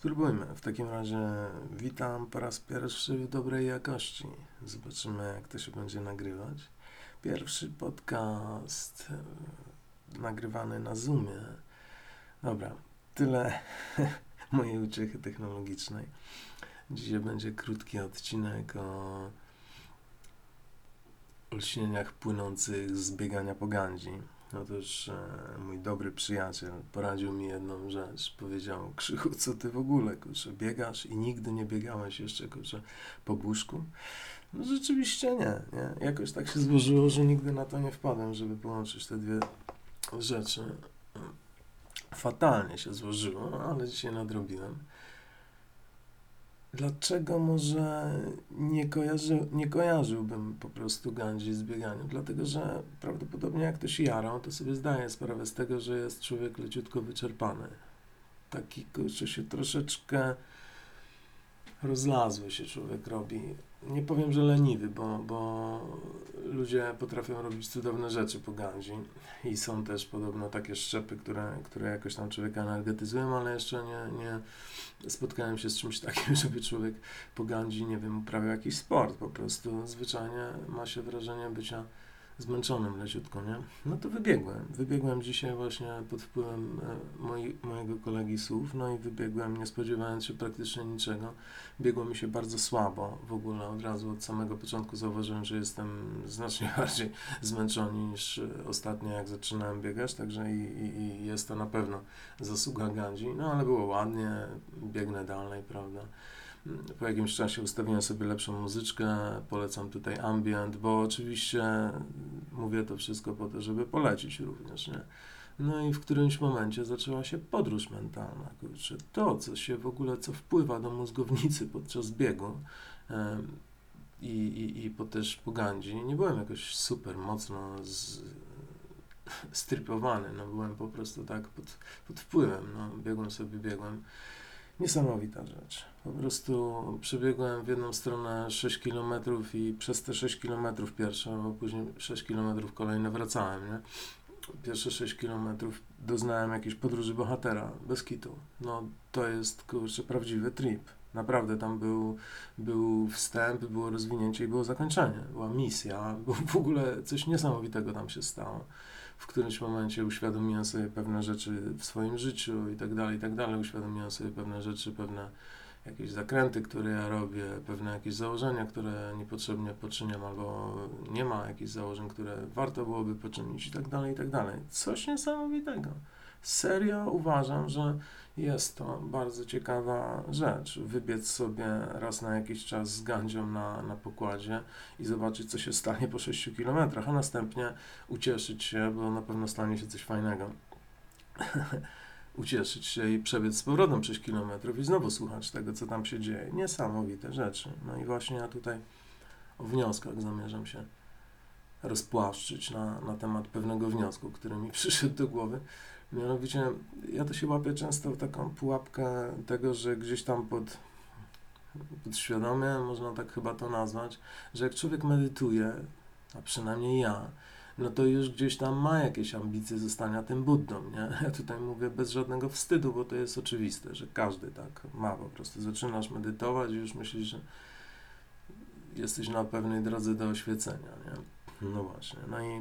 Spróbujmy. W takim razie witam po raz pierwszy w dobrej jakości. Zobaczymy, jak to się będzie nagrywać. Pierwszy podcast e, nagrywany na Zoomie. Dobra, tyle mojej uciechy technologicznej. Dzisiaj będzie krótki odcinek o olśnieniach płynących z biegania po Gandzi. Otóż e, mój dobry przyjaciel poradził mi jedną rzecz. Powiedział, Krzychu, co ty w ogóle, kurczę, biegasz i nigdy nie biegałeś jeszcze, kurczę, po buszku? No rzeczywiście nie, nie. Jakoś tak się złożyło, że nigdy na to nie wpadłem, żeby połączyć te dwie rzeczy. Fatalnie się złożyło, ale dzisiaj nadrobiłem. Dlaczego może nie, kojarzy, nie kojarzyłbym po prostu Gandzi z bieganiem? Dlatego, że prawdopodobnie jak ktoś jarał, to sobie zdaje sprawę z tego, że jest człowiek leciutko wyczerpany. Taki, kurczę, się troszeczkę rozlazły się człowiek robi. Nie powiem, że leniwy, bo, bo ludzie potrafią robić cudowne rzeczy po Gandzi i są też podobno takie szczepy, które, które jakoś tam człowieka energetyzują, ale jeszcze nie, nie spotkałem się z czymś takim, żeby człowiek po Gandzi, nie wiem, uprawiał jakiś sport po prostu. Zwyczajnie ma się wrażenie bycia zmęczonym leciutko, nie? No to wybiegłem. Wybiegłem dzisiaj właśnie pod wpływem e, moi, mojego kolegi słów, no i wybiegłem nie spodziewając się praktycznie niczego. Biegło mi się bardzo słabo w ogóle, od razu od samego początku zauważyłem, że jestem znacznie bardziej zmęczony niż e, ostatnio jak zaczynałem biegać, także i, i, i jest to na pewno zasługa Gandzi, no ale było ładnie, biegnę dalej, prawda? Po jakimś czasie ustawiłem sobie lepszą muzyczkę, polecam tutaj ambient, bo oczywiście mówię to wszystko po to, żeby polecić również, nie? No i w którymś momencie zaczęła się podróż mentalna, kurczę, to, co się w ogóle, co wpływa do mózgownicy podczas biegu i, i, i po też po Gandzi, nie byłem jakoś super mocno z, strypowany, no byłem po prostu tak pod, pod wpływem, no. Biegłem sobie, biegłem Niesamowita rzecz. Po prostu przebiegłem w jedną stronę 6 km i przez te 6 km pierwsze, a później 6 km kolejne wracałem, nie? Pierwsze 6 km doznałem jakiejś podróży bohatera, bez kitu. No to jest, kurczę, prawdziwy trip. Naprawdę tam był, był wstęp, było rozwinięcie i było zakończenie. Była misja, bo w ogóle coś niesamowitego tam się stało w którymś momencie uświadomiłem sobie pewne rzeczy w swoim życiu i tak dalej, i tak dalej. Uświadomiłem sobie pewne rzeczy, pewne jakieś zakręty, które ja robię, pewne jakieś założenia, które niepotrzebnie poczyniam, albo nie ma jakichś założeń, które warto byłoby poczynić i tak dalej, i tak dalej. Coś niesamowitego. Serio uważam, że jest to bardzo ciekawa rzecz. Wybiec sobie raz na jakiś czas z gandzią na, na pokładzie i zobaczyć, co się stanie po 6 kilometrach, a następnie ucieszyć się, bo na pewno stanie się coś fajnego. ucieszyć się i przebiec z powrotem 6 kilometrów i znowu słuchać tego, co tam się dzieje. Niesamowite rzeczy. No i właśnie ja tutaj o wnioskach zamierzam się rozpłaszczyć na, na temat pewnego wniosku, który mi przyszedł do głowy. Mianowicie ja to się łapię często w taką pułapkę tego, że gdzieś tam pod podświadomie, można tak chyba to nazwać, że jak człowiek medytuje, a przynajmniej ja, no to już gdzieś tam ma jakieś ambicje zostania tym Buddą, nie? Ja tutaj mówię bez żadnego wstydu, bo to jest oczywiste, że każdy tak ma po prostu. Zaczynasz medytować i już myślisz, że jesteś na pewnej drodze do oświecenia, nie? No właśnie. No i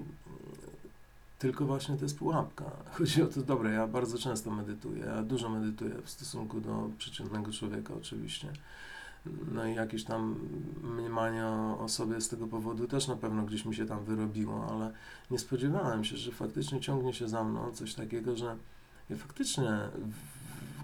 tylko właśnie to jest pułapka. Chodzi o to, dobre, ja bardzo często medytuję, ja dużo medytuję w stosunku do przeciętnego człowieka oczywiście. No i jakieś tam mniemanie o sobie z tego powodu też na pewno gdzieś mi się tam wyrobiło, ale nie spodziewałem się, że faktycznie ciągnie się za mną coś takiego, że ja faktycznie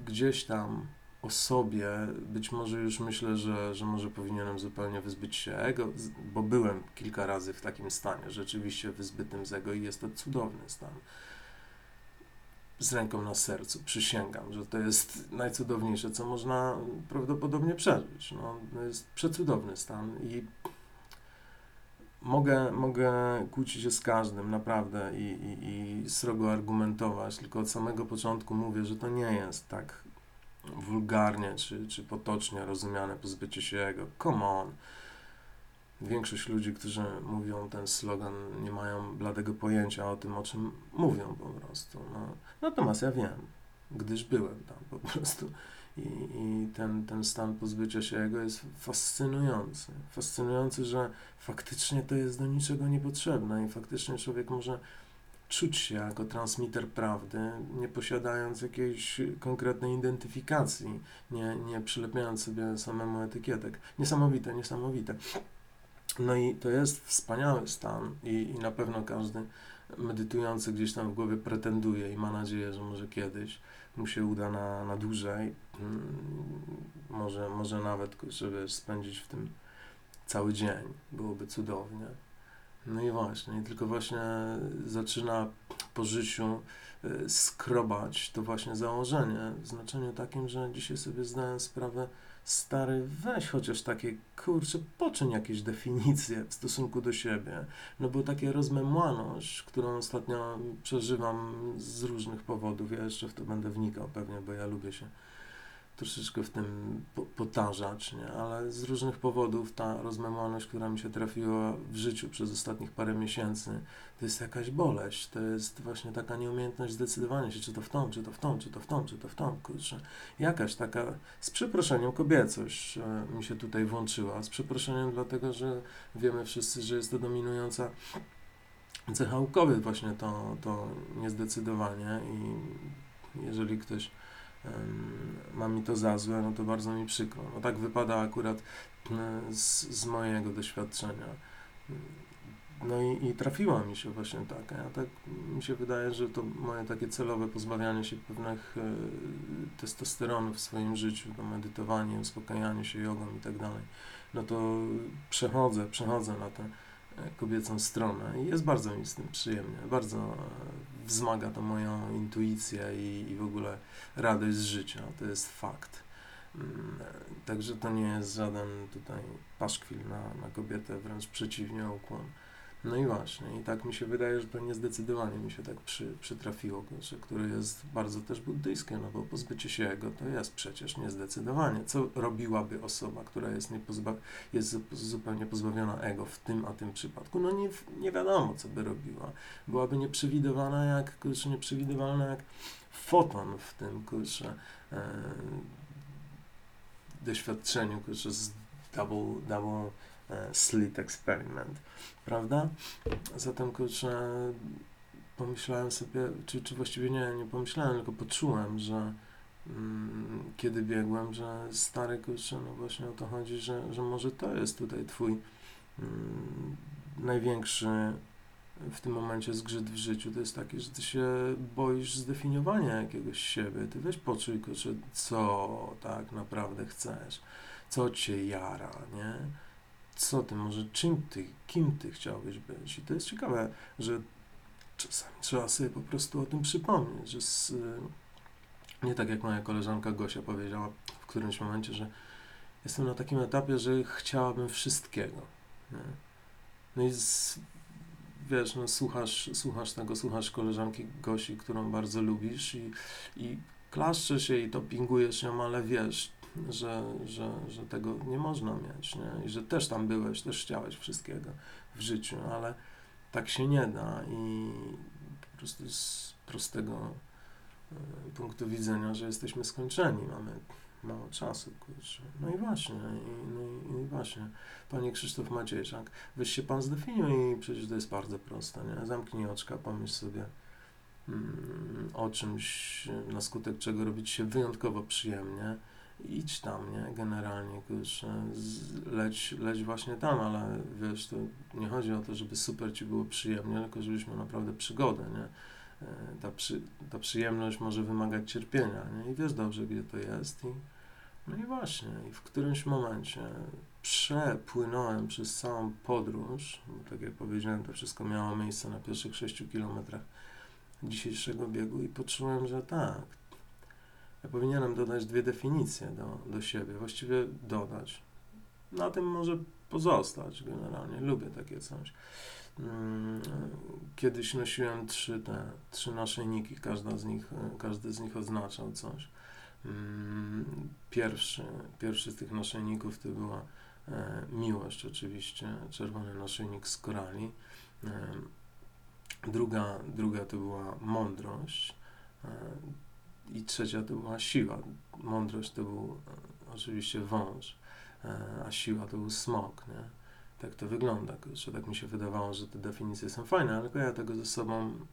gdzieś tam o sobie, być może już myślę, że, że może powinienem zupełnie wyzbyć się ego, bo byłem kilka razy w takim stanie, rzeczywiście wyzbytym z ego i jest to cudowny stan. Z ręką na sercu, przysięgam, że to jest najcudowniejsze, co można prawdopodobnie przeżyć. No, to jest przecudowny stan i mogę, mogę kłócić się z każdym, naprawdę, i, i, i srogo argumentować, tylko od samego początku mówię, że to nie jest tak wulgarnie czy, czy potocznie rozumiane pozbycie się jego. Come on. Większość ludzi, którzy mówią ten slogan, nie mają bladego pojęcia o tym, o czym mówią po prostu. No. Natomiast ja wiem, gdyż byłem tam po prostu I, i ten, ten stan pozbycia się ego jest fascynujący. Fascynujący, że faktycznie to jest do niczego niepotrzebne i faktycznie człowiek może czuć się jako transmiter prawdy, nie posiadając jakiejś konkretnej identyfikacji, nie, nie przylepiając sobie samemu etykietek. Niesamowite, niesamowite. No i to jest wspaniały stan i, i na pewno każdy medytujący gdzieś tam w głowie pretenduje i ma nadzieję, że może kiedyś mu się uda na, na dłużej, mm, może, może nawet, żeby spędzić w tym cały dzień, byłoby cudownie. No i właśnie, tylko właśnie zaczyna po życiu y, skrobać to właśnie założenie, w znaczeniu takim, że dzisiaj sobie zdałem sprawę, stary, weź chociaż takie, kurczę, poczyń jakieś definicje w stosunku do siebie, no bo takie rozmemłaność, którą ostatnio przeżywam z różnych powodów, ja jeszcze w to będę wnikał pewnie, bo ja lubię się troszeczkę w tym potarzać, nie? ale z różnych powodów ta rozmemłaność, która mi się trafiła w życiu przez ostatnich parę miesięcy, to jest jakaś boleść, to jest właśnie taka nieumiejętność zdecydowania się, czy to w tą, czy to w tą, czy to w tą, czy to w tą, kurczę. Jakaś taka, z przeproszeniem, kobiecość e, mi się tutaj włączyła, z przeproszeniem dlatego, że wiemy wszyscy, że jest to dominująca cecha u kobiet właśnie to, to niezdecydowanie i jeżeli ktoś ma mi to za złe, no to bardzo mi przykro. No tak wypada akurat z, z mojego doświadczenia. No i, i trafiła mi się właśnie taka. Ja tak mi się wydaje, że to moje takie celowe pozbawianie się pewnych e, testosteronów w swoim życiu, to medytowanie, uspokajanie się jogą i tak dalej, no to przechodzę, przechodzę na tę kobiecą stronę i jest bardzo mi z tym przyjemnie. Bardzo e, wzmaga to moją intuicję i, i w ogóle radość z życia. To jest fakt. Mm, także to nie jest żaden tutaj paszkwil na, na kobietę, wręcz przeciwnie, ukłon. No i właśnie, i tak mi się wydaje, że to niezdecydowanie mi się tak przy, przytrafiło, że, które jest bardzo też buddyjskie, no bo pozbycie się ego to jest przecież niezdecydowanie. Co robiłaby osoba, która jest, niepozba- jest zupełnie pozbawiona ego w tym a tym przypadku? No nie, nie wiadomo, co by robiła. Byłaby nieprzewidywana jak, kurczę, nieprzewidywalna jak foton w tym, kurczę, e, doświadczeniu, kurczę, z double, double slit experiment prawda? Zatem, kurczę, pomyślałem sobie, czy, czy właściwie nie, nie pomyślałem, tylko poczułem, że mm, kiedy biegłem, że stary, kurczę, no właśnie o to chodzi, że, że może to jest tutaj twój mm, największy w tym momencie zgrzyt w życiu, to jest taki, że ty się boisz zdefiniowania jakiegoś siebie. Ty weź poczuj, kurczę, co tak naprawdę chcesz, co cię jara, nie? Co ty, może czym ty, kim ty chciałbyś być. I to jest ciekawe, że czasami trzeba sobie po prostu o tym przypomnieć, że z, nie tak jak moja koleżanka Gosia powiedziała w którymś momencie, że jestem na takim etapie, że chciałabym wszystkiego. Nie? No i z, wiesz, no słuchasz, słuchasz tego, słuchasz koleżanki Gosi, którą bardzo lubisz i, i klaszczesz się i dopingujesz ją, ale wiesz, że, że, że tego nie można mieć, nie? I że też tam byłeś, też chciałeś wszystkiego w życiu, ale tak się nie da i po prostu z prostego e, punktu widzenia, że jesteśmy skończeni, mamy mało czasu, kurczę. No i właśnie, i, no i, i, właśnie, panie Krzysztof Maciejczak, weź się pan zdefiniuj i przecież to jest bardzo proste, nie? Zamknij oczka, pomyśl sobie mm, o czymś, na skutek czego robić się wyjątkowo przyjemnie, idź tam, nie? Generalnie, kurczę, leć, leć właśnie tam, ale wiesz, to nie chodzi o to, żeby super ci było przyjemnie, tylko żebyś miał naprawdę przygodę, nie? E, ta, przy, ta przyjemność może wymagać cierpienia, nie? I wiesz dobrze, gdzie to jest i no i właśnie, i w którymś momencie przepłynąłem przez całą podróż, bo tak jak powiedziałem, to wszystko miało miejsce na pierwszych 6 kilometrach dzisiejszego biegu i poczułem, że tak, ja powinienem dodać dwie definicje do, do siebie, właściwie dodać. Na tym może pozostać generalnie, lubię takie coś. Mm, kiedyś nosiłem trzy te, trzy naszyjniki, każda z nich, każdy z nich oznaczał coś. Mm, pierwszy, pierwszy z tych naszyjników to była e, miłość oczywiście, czerwony naszyjnik z korali. E, druga, druga to była mądrość. I trzecia to była siła. Mądrość to był e, oczywiście wąż, e, a siła to był smok, nie? Tak to wygląda, że tak mi się wydawało, że te definicje są fajne, ale ja tego ze sobą mm,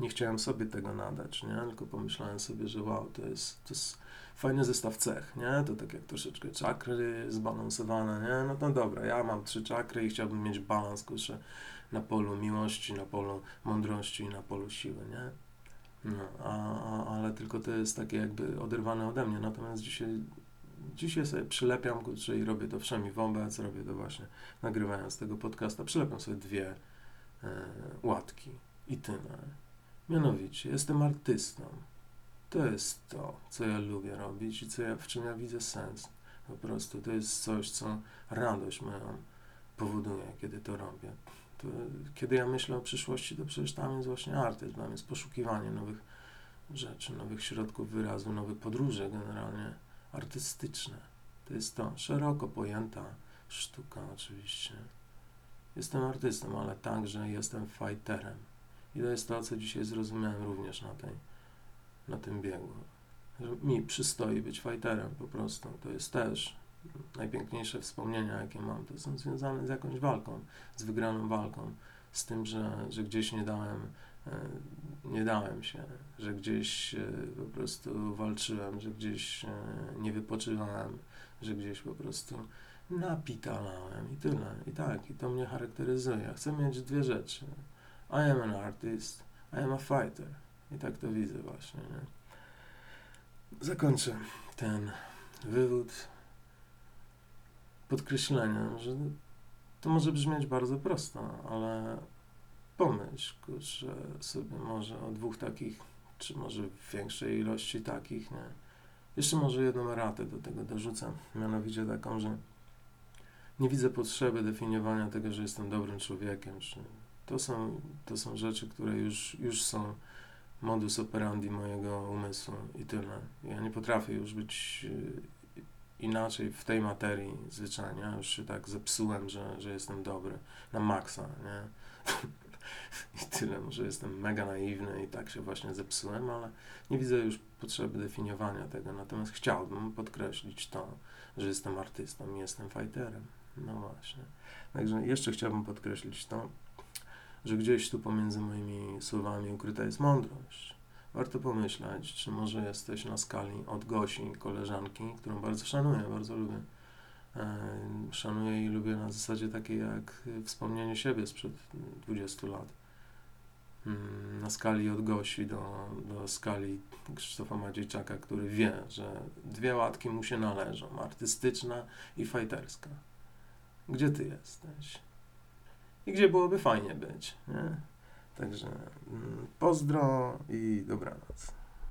nie chciałem sobie tego nadać, nie? Tylko pomyślałem sobie, że wow, to jest, to jest fajny zestaw cech, nie? To tak jak troszeczkę czakry zbalansowane, nie? No to dobra, ja mam trzy czakry i chciałbym mieć balans, kurczę, na polu miłości, na polu mądrości i na polu siły, nie? No, a, a, ale tylko to jest takie jakby oderwane ode mnie, natomiast dzisiaj, dzisiaj sobie przylepiam, kurczę, i robię to wszemi wobec, robię to właśnie nagrywając tego podcasta, przylepiam sobie dwie e, łatki i tyle. Mianowicie, jestem artystą. To jest to, co ja lubię robić i co ja, w czym ja widzę sens. Po prostu to jest coś, co radość moją powoduje, kiedy to robię. Kiedy ja myślę o przyszłości, to przecież tam jest właśnie artyzm, tam jest poszukiwanie nowych rzeczy, nowych środków wyrazu, nowych podróży generalnie artystyczne. To jest to, szeroko pojęta sztuka oczywiście. Jestem artystą, ale także jestem fighterem. I to jest to, co dzisiaj zrozumiałem również na, tej, na tym biegu. Że mi przystoi być fighterem po prostu. To jest też najpiękniejsze wspomnienia, jakie mam, to są związane z jakąś walką, z wygraną walką, z tym, że, że gdzieś nie dałem, e, nie dałem się, że gdzieś e, po prostu walczyłem, że gdzieś e, nie wypoczywałem, że gdzieś po prostu napitalałem i tyle. I tak, i to mnie charakteryzuje. Chcę mieć dwie rzeczy. I am an artist, I am a fighter. I tak to widzę właśnie. Nie? Zakończę ten wywód podkreśleniem, że to może brzmieć bardzo prosto, ale pomyśl, że sobie może o dwóch takich, czy może większej ilości takich, nie? Jeszcze może jedną ratę do tego dorzucam, mianowicie taką, że nie widzę potrzeby definiowania tego, że jestem dobrym człowiekiem, czy to są, to są rzeczy, które już, już są modus operandi mojego umysłu i tyle. Ja nie potrafię już być inaczej w tej materii zwyczajnie. Już się tak zepsułem, że, że jestem dobry na maksa, nie? I tyle, może jestem mega naiwny i tak się właśnie zepsułem, ale nie widzę już potrzeby definiowania tego. Natomiast chciałbym podkreślić to, że jestem artystą i jestem fighterem. No właśnie. Także jeszcze chciałbym podkreślić to, że gdzieś tu pomiędzy moimi słowami ukryta jest mądrość warto pomyśleć, czy może jesteś na skali od Gosi, koleżanki, którą bardzo szanuję, bardzo lubię. E, szanuję i lubię na zasadzie takiej jak wspomnienie siebie sprzed 20 lat. Mm, na skali od Gosi do, do skali Krzysztofa Madziejczaka, który wie, że dwie łatki mu się należą, artystyczna i fajterska. Gdzie ty jesteś? I gdzie byłoby fajnie być, nie? Także mm, pozdro i dobranoc.